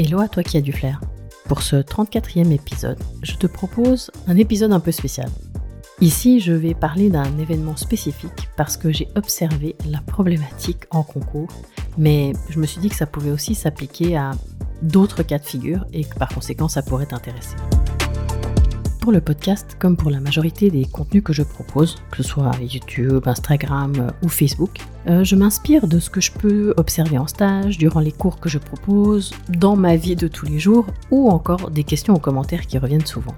Hello à toi qui as du flair. Pour ce 34e épisode, je te propose un épisode un peu spécial. Ici, je vais parler d'un événement spécifique parce que j'ai observé la problématique en concours, mais je me suis dit que ça pouvait aussi s'appliquer à d'autres cas de figure et que par conséquent ça pourrait t'intéresser pour le podcast, comme pour la majorité des contenus que je propose, que ce soit YouTube, Instagram euh, ou Facebook, euh, je m'inspire de ce que je peux observer en stage, durant les cours que je propose, dans ma vie de tous les jours, ou encore des questions ou commentaires qui reviennent souvent.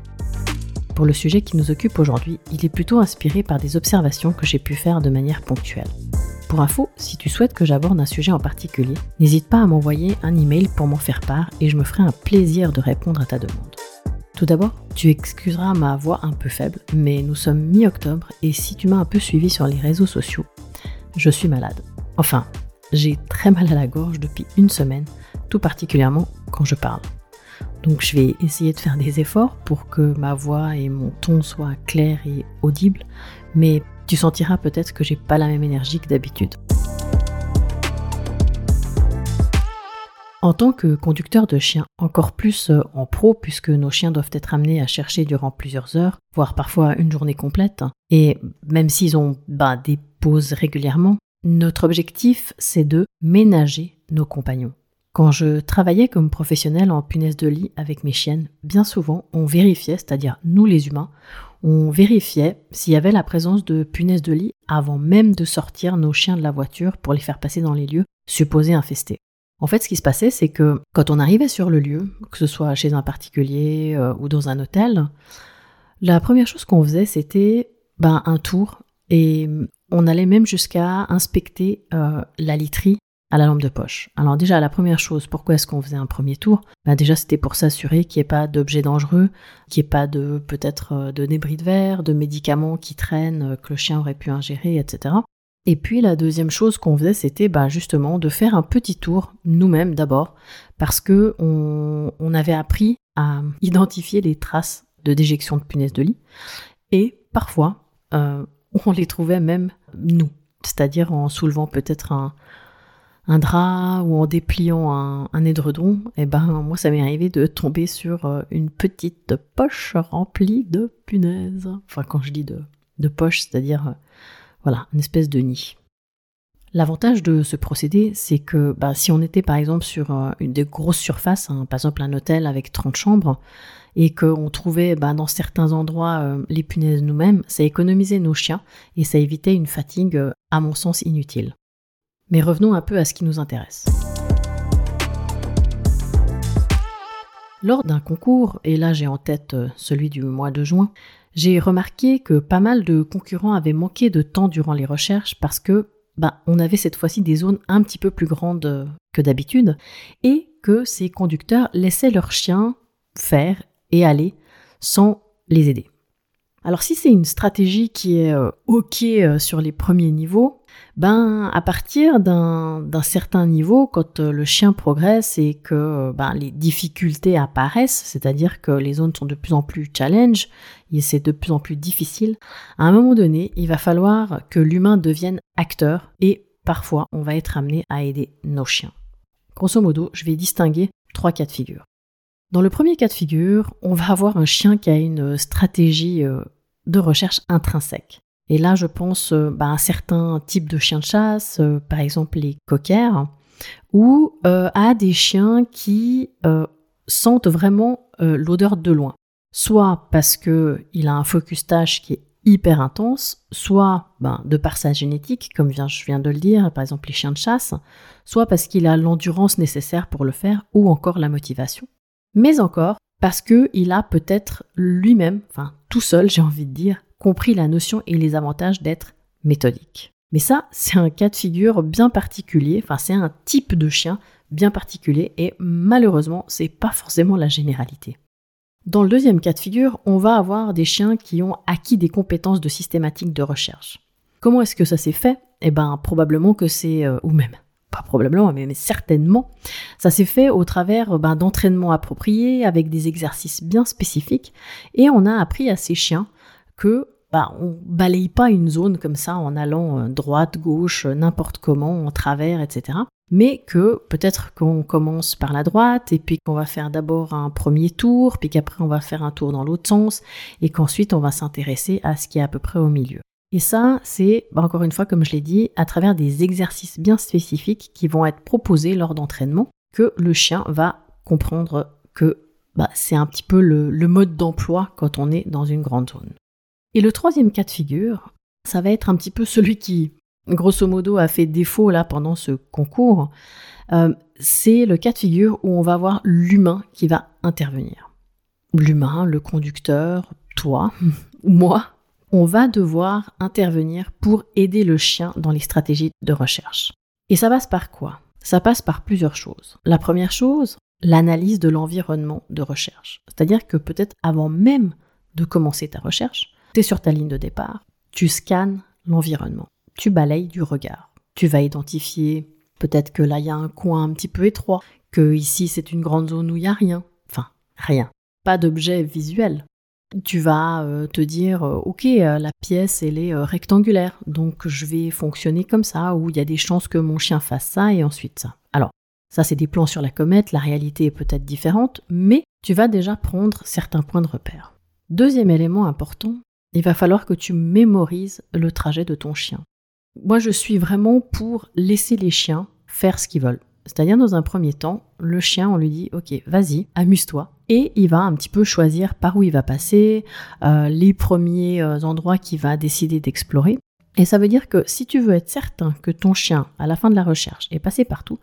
Pour le sujet qui nous occupe aujourd'hui, il est plutôt inspiré par des observations que j'ai pu faire de manière ponctuelle. Pour info, si tu souhaites que j'aborde un sujet en particulier, n'hésite pas à m'envoyer un email pour m'en faire part et je me ferai un plaisir de répondre à ta demande. Tout d'abord, tu excuseras ma voix un peu faible, mais nous sommes mi-octobre et si tu m'as un peu suivi sur les réseaux sociaux, je suis malade. Enfin, j'ai très mal à la gorge depuis une semaine, tout particulièrement quand je parle. Donc je vais essayer de faire des efforts pour que ma voix et mon ton soient clairs et audibles, mais tu sentiras peut-être que j'ai pas la même énergie que d'habitude. En tant que conducteur de chiens, encore plus euh, en pro, puisque nos chiens doivent être amenés à chercher durant plusieurs heures, voire parfois une journée complète, et même s'ils ont bah, des pauses régulièrement, notre objectif, c'est de ménager nos compagnons. Quand je travaillais comme professionnel en punaise de lit avec mes chiennes, bien souvent, on vérifiait, c'est-à-dire nous les humains, on vérifiait s'il y avait la présence de punaises de lit avant même de sortir nos chiens de la voiture pour les faire passer dans les lieux supposés infestés. En fait, ce qui se passait, c'est que quand on arrivait sur le lieu, que ce soit chez un particulier euh, ou dans un hôtel, la première chose qu'on faisait, c'était ben, un tour et on allait même jusqu'à inspecter euh, la literie à la lampe de poche. Alors déjà, la première chose, pourquoi est-ce qu'on faisait un premier tour? Ben Déjà, c'était pour s'assurer qu'il n'y ait pas d'objets dangereux, qu'il n'y ait pas de peut-être euh, de débris de verre, de médicaments qui traînent, que le chien aurait pu ingérer, etc. Et puis la deuxième chose qu'on faisait, c'était bah, justement de faire un petit tour nous-mêmes d'abord, parce que on, avait appris à identifier les traces de déjection de punaises de lit, et parfois euh, on les trouvait même nous, c'est-à-dire en soulevant peut-être un, drap ou en dépliant un, édredon, et ben moi ça m'est arrivé de tomber sur euh, une petite poche remplie de punaises. Enfin quand je dis de, de poche, c'est-à-dire euh, voilà, une espèce de nid. L'avantage de ce procédé, c'est que bah, si on était par exemple sur euh, une des grosses surfaces, hein, par exemple un hôtel avec 30 chambres, et qu'on trouvait bah, dans certains endroits euh, les punaises nous-mêmes, ça économisait nos chiens et ça évitait une fatigue, euh, à mon sens, inutile. Mais revenons un peu à ce qui nous intéresse. Lors d'un concours, et là j'ai en tête celui du mois de juin, j'ai remarqué que pas mal de concurrents avaient manqué de temps durant les recherches parce que ben, on avait cette fois-ci des zones un petit peu plus grandes que d'habitude et que ces conducteurs laissaient leurs chiens faire et aller sans les aider. Alors si c'est une stratégie qui est euh, OK euh, sur les premiers niveaux, ben à partir d'un certain niveau, quand euh, le chien progresse et que ben, les difficultés apparaissent, c'est-à-dire que les zones sont de plus en plus challenge, et c'est de plus en plus difficile, à un moment donné, il va falloir que l'humain devienne acteur et parfois on va être amené à aider nos chiens. Grosso modo, je vais distinguer trois cas de figure. Dans le premier cas de figure, on va avoir un chien qui a une stratégie euh, de recherche intrinsèque. Et là, je pense euh, bah, à un certain type de chien de chasse, euh, par exemple les cockers, ou à des chiens qui sentent vraiment l'odeur de loin. Soit parce qu'il a un focus tâche qui est hyper intense, soit ben, de par sa génétique, comme je viens de le dire, par exemple les chiens de chasse, soit parce qu'il a l'endurance nécessaire pour le faire, ou encore la motivation mais encore parce qu'il a peut-être lui-même, enfin tout seul j'ai envie de dire, compris la notion et les avantages d'être méthodique. Mais ça, c'est un cas de figure bien particulier, enfin c'est un type de chien bien particulier et malheureusement, c'est pas forcément la généralité. Dans le deuxième cas de figure, on va avoir des chiens qui ont acquis des compétences de systématique de recherche. Comment est-ce que ça s'est fait? Eh ben probablement que c'est euh, ou même pas probablement, mais, certainement, ça s'est fait au travers ben, d'entraînements appropriés, avec des exercices bien spécifiques, et on a appris à ces chiens que ben, on balaye pas une zone comme ça en allant euh, droite, gauche, n'importe comment, en travers, etc. mais que peut-être qu'on commence par la droite et puis qu'on va faire d'abord un premier tour, puis qu'après on va faire un tour dans l'autre sens et qu'ensuite on va s'intéresser à ce qui est à peu près au milieu. Et ça, c'est, bah, encore une fois, comme je l'ai dit, à travers des exercices bien spécifiques qui vont être proposés lors d'entraînement, que le chien va comprendre que bah, c'est un petit peu le mode d'emploi quand on est dans une grande zone. Et le troisième cas de figure, ça va être un petit peu celui qui, grosso modo, a fait défaut là pendant ce concours. Euh, c'est le cas de figure où on va voir l'humain qui va intervenir. L'humain, le conducteur, toi, moi, on va devoir intervenir pour aider le chien dans les stratégies de recherche. Et ça passe par quoi? Ça passe par plusieurs choses. La première chose, l'analyse de l'environnement de recherche. C'est-à-dire que peut-être avant même de commencer ta recherche, tu es sur ta ligne de départ, tu scannes l'environnement, tu balayes du regard. Tu vas identifier peut-être que là il y a un coin un petit peu étroit, que ici c'est une grande zone où il n'y a rien. Enfin, rien. Pas d'objet visuel. Tu vas euh, te dire, euh, ok, euh, la pièce elle est rectangulaire, donc je vais fonctionner comme ça, ou il y a des chances que mon chien fasse ça et ensuite ça. Alors, ça c'est des plans sur la comète, la réalité est peut-être différente, mais tu vas déjà prendre certains points de repère. Deuxième élément important, il va falloir que tu mémorises le trajet de ton chien. Moi, je suis vraiment pour laisser les chiens faire ce qu'ils veulent. C'est-à-dire, dans un premier temps, le chien, on lui dit, OK, vas-y, amuse-toi. Et il va un petit peu choisir par où il va passer, euh, les premiers euh, endroits qu'il va décider d'explorer. Et ça veut dire que si tu veux être certain que ton chien, à la fin de la recherche, est passé partout,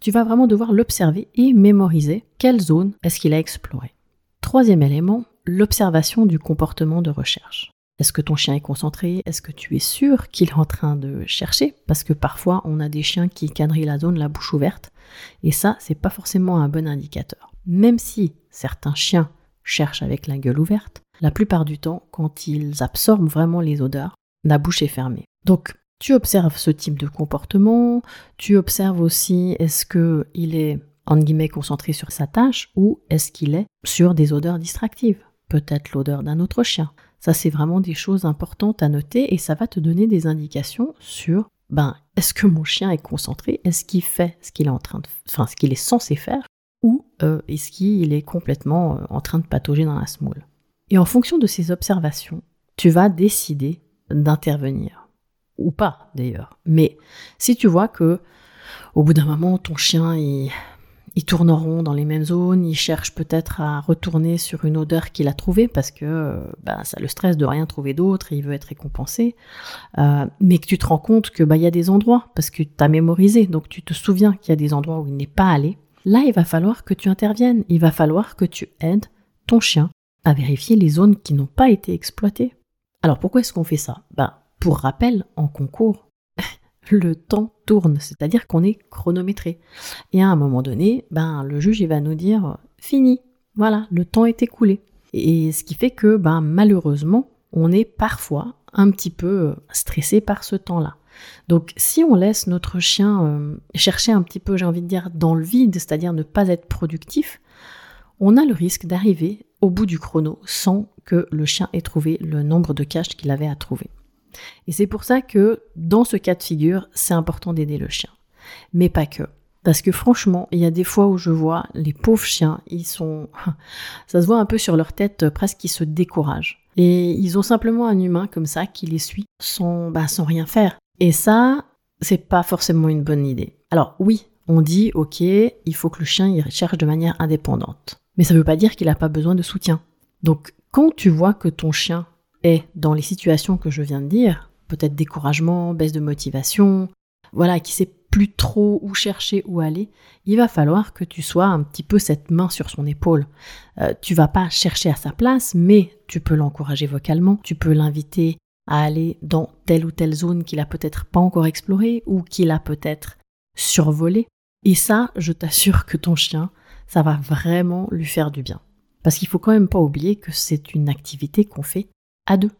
tu vas vraiment devoir l'observer et mémoriser quelle zone est-ce qu'il a exploré. Troisième élément, l'observation du comportement de recherche. Est-ce que ton chien est concentré? Est-ce que tu es sûr qu'il est en train de chercher? Parce que parfois, on a des chiens qui quadrillent la zone la bouche ouverte, et ça, c'est pas forcément un bon indicateur. Même si certains chiens cherchent avec la gueule ouverte, la plupart du temps, quand ils absorbent vraiment les odeurs, la bouche est fermée. Donc, tu observes ce type de comportement, tu observes aussi est-ce que il est en guillemets concentré sur sa tâche ou est-ce qu'il est sur des odeurs distractives peut-être l'odeur d'un autre chien. Ça, c'est vraiment des choses importantes à noter et ça va te donner des indications sur ben, est-ce que mon chien est concentré? Est-ce qu'il fait ce qu'il est en train de, enfin, ce qu'il est censé faire? Ou euh, est-ce qu'il est complètement euh, en train de patauger dans la smoule? Et en fonction de ces observations, tu vas décider d'intervenir. Ou pas, d'ailleurs. Mais si tu vois que, au bout d'un moment, ton chien, il, ils tourneront dans les mêmes zones, ils cherchent peut-être à retourner sur une odeur qu'il a trouvée parce que bah, ça le stresse de rien trouver d'autre et il veut être récompensé. Euh, mais que tu te rends compte que bah il y a des endroits parce que tu as mémorisé, donc tu te souviens qu'il y a des endroits où il n'est pas allé. Là, il va falloir que tu interviennes, il va falloir que tu aides ton chien à vérifier les zones qui n'ont pas été exploitées. Alors pourquoi est-ce qu'on fait ça? Bah, Pour rappel, en concours, le temps tourne, c'est-à-dire qu'on est chronométré. Et à un moment donné, ben, le juge il va nous dire fini, voilà, le temps est écoulé. Et ce qui fait que ben, malheureusement, on est parfois un petit peu stressé par ce temps-là. Donc si on laisse notre chien euh, chercher un petit peu, j'ai envie de dire, dans le vide, c'est-à-dire ne pas être productif, on a le risque d'arriver au bout du chrono sans que le chien ait trouvé le nombre de caches qu'il avait à trouver. Et c'est pour ça que dans ce cas de figure, c'est important d'aider le chien. Mais pas que. Parce que franchement, il y a des fois où je vois les pauvres chiens, ils sont, ça se voit un peu sur leur tête, presque qu'ils se découragent. Et ils ont simplement un humain comme ça qui les suit sans, bah, sans rien faire. Et ça, c'est pas forcément une bonne idée. Alors oui, on dit, ok, il faut que le chien il cherche de manière indépendante. Mais ça veut pas dire qu'il n'a pas besoin de soutien. Donc quand tu vois que ton chien dans les situations que je viens de dire, peut-être découragement, baisse de motivation, voilà, qui sait plus trop où chercher, où aller, il va falloir que tu sois un petit peu cette main sur son épaule. Euh, tu vas pas chercher à sa place, mais tu peux l'encourager vocalement, tu peux l'inviter à aller dans telle ou telle zone qu'il a peut-être pas encore explorée ou qu'il a peut-être survolée. Et ça, je t'assure que ton chien, ça va vraiment lui faire du bien. Parce qu'il faut quand même pas oublier que c'est une activité qu'on fait deux.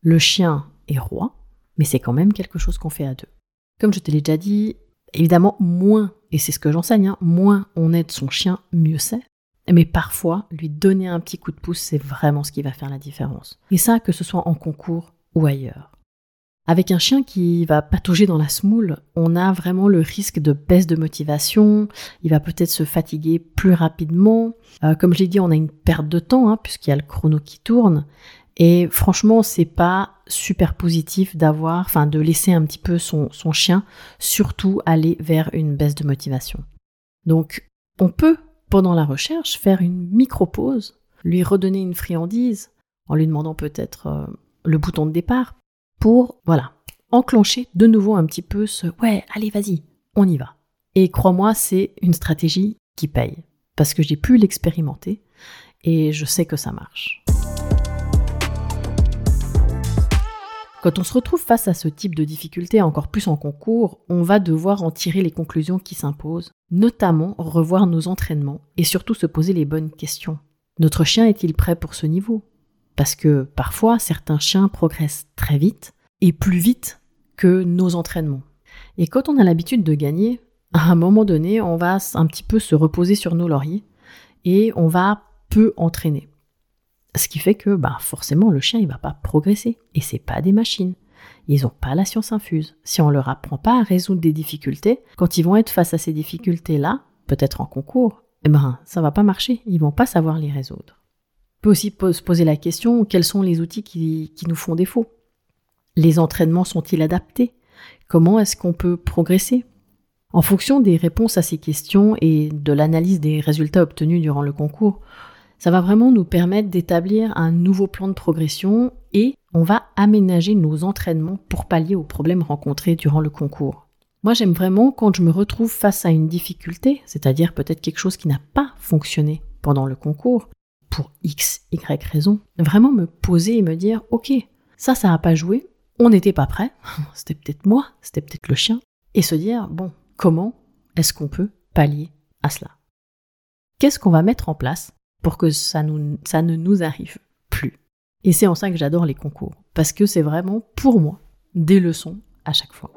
Le chien est roi, mais c'est quand même quelque chose qu'on fait à deux. Comme je te l'ai déjà dit, évidemment, moins, et c'est ce que j'enseigne, hein, moins on aide son chien, mieux c'est. Mais parfois, lui donner un petit coup de pouce, c'est vraiment ce qui va faire la différence. Et ça, que ce soit en concours ou ailleurs. Avec un chien qui va patauger dans la smoule, on a vraiment le risque de baisse de motivation, il va peut-être se fatiguer plus rapidement. Euh, comme je dit, on a une perte de temps, hein, puisqu'il y a le chrono qui tourne. Et franchement, c'est pas super positif d'avoir, enfin, de laisser un petit peu son, chien, surtout aller vers une baisse de motivation. Donc, on peut, pendant la recherche, faire une micro-pause, lui redonner une friandise, en lui demandant peut-être euh, le bouton de départ, pour, voilà, enclencher de nouveau un petit peu ce ouais, allez, vas-y, on y va. Et crois-moi, c'est une stratégie qui paye, parce que j'ai pu l'expérimenter et je sais que ça marche. Quand on se retrouve face à ce type de difficulté, encore plus en concours, on va devoir en tirer les conclusions qui s'imposent, notamment revoir nos entraînements et surtout se poser les bonnes questions. Notre chien est-il prêt pour ce niveau? Parce que parfois certains chiens progressent très vite et plus vite que nos entraînements. Et quand on a l'habitude de gagner, à un moment donné, on va un petit peu se reposer sur nos lauriers et on va peu entraîner. Ce qui fait que bah, forcément le chien il va pas progresser et c'est pas des machines. Ils n'ont pas la science infuse. Si on leur apprend pas à résoudre des difficultés, quand ils vont être face à ces difficultés-là, peut-être en concours, eh ben ça va pas marcher. Ils vont pas savoir les résoudre. On peut aussi se poser la question quels sont les outils qui, nous font défaut? Les entraînements sont-ils adaptés? Comment est-ce qu'on peut progresser? En fonction des réponses à ces questions et de l'analyse des résultats obtenus durant le concours, ça va vraiment nous permettre d'établir un nouveau plan de progression et on va aménager nos entraînements pour pallier aux problèmes rencontrés durant le concours. Moi, j'aime vraiment quand je me retrouve face à une difficulté, c'est-à-dire peut-être quelque chose qui n'a pas fonctionné pendant le concours, pour X, Y raison, vraiment me poser et me dire, ok, ça, ça n'a pas joué, on n'était pas prêt, c'était peut-être moi, c'était peut-être le chien, et se dire, bon, comment est-ce qu'on peut pallier à cela? Qu'est-ce qu'on va mettre en place pour que ça, ne nous arrive plus Et c'est en ça que j'adore les concours, parce que c'est vraiment, pour moi, des leçons à chaque fois.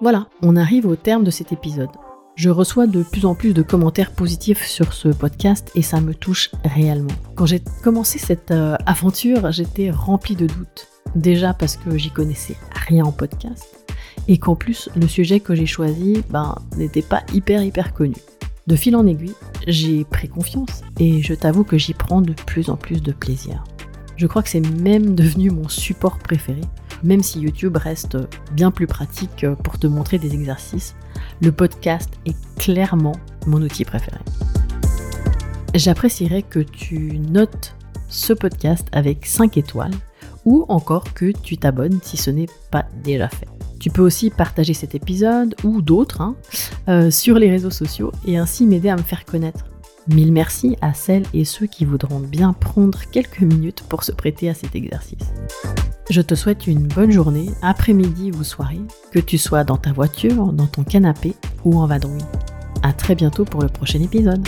Voilà, on arrive au terme de cet épisode. Je reçois de plus en plus de commentaires positifs sur ce podcast et ça me touche réellement. Quand j'ai commencé cette euh, aventure, j'étais remplie de doutes. Déjà parce que j'y connaissais rien en podcast et qu'en plus le sujet que j'ai choisi ben, n'était pas hyper hyper connu. De fil en aiguille, j'ai pris confiance et je t'avoue que j'y prends de plus en plus de plaisir. Je crois que c'est même devenu mon support préféré, même si YouTube reste bien plus pratique pour te montrer des exercices le podcast est clairement mon outil préféré. J'apprécierais que tu notes ce podcast avec 5 étoiles ou encore que tu t'abonnes si ce n'est pas déjà fait. Tu peux aussi partager cet épisode ou d'autres hein, euh, sur les réseaux sociaux et ainsi m'aider à me faire connaître. Mille merci à celles et ceux qui voudront bien prendre quelques minutes pour se prêter à cet exercice. Je te souhaite une bonne journée, après-midi ou soirée, que tu sois dans ta voiture, dans ton canapé ou en vadrouille. À très bientôt pour le prochain épisode.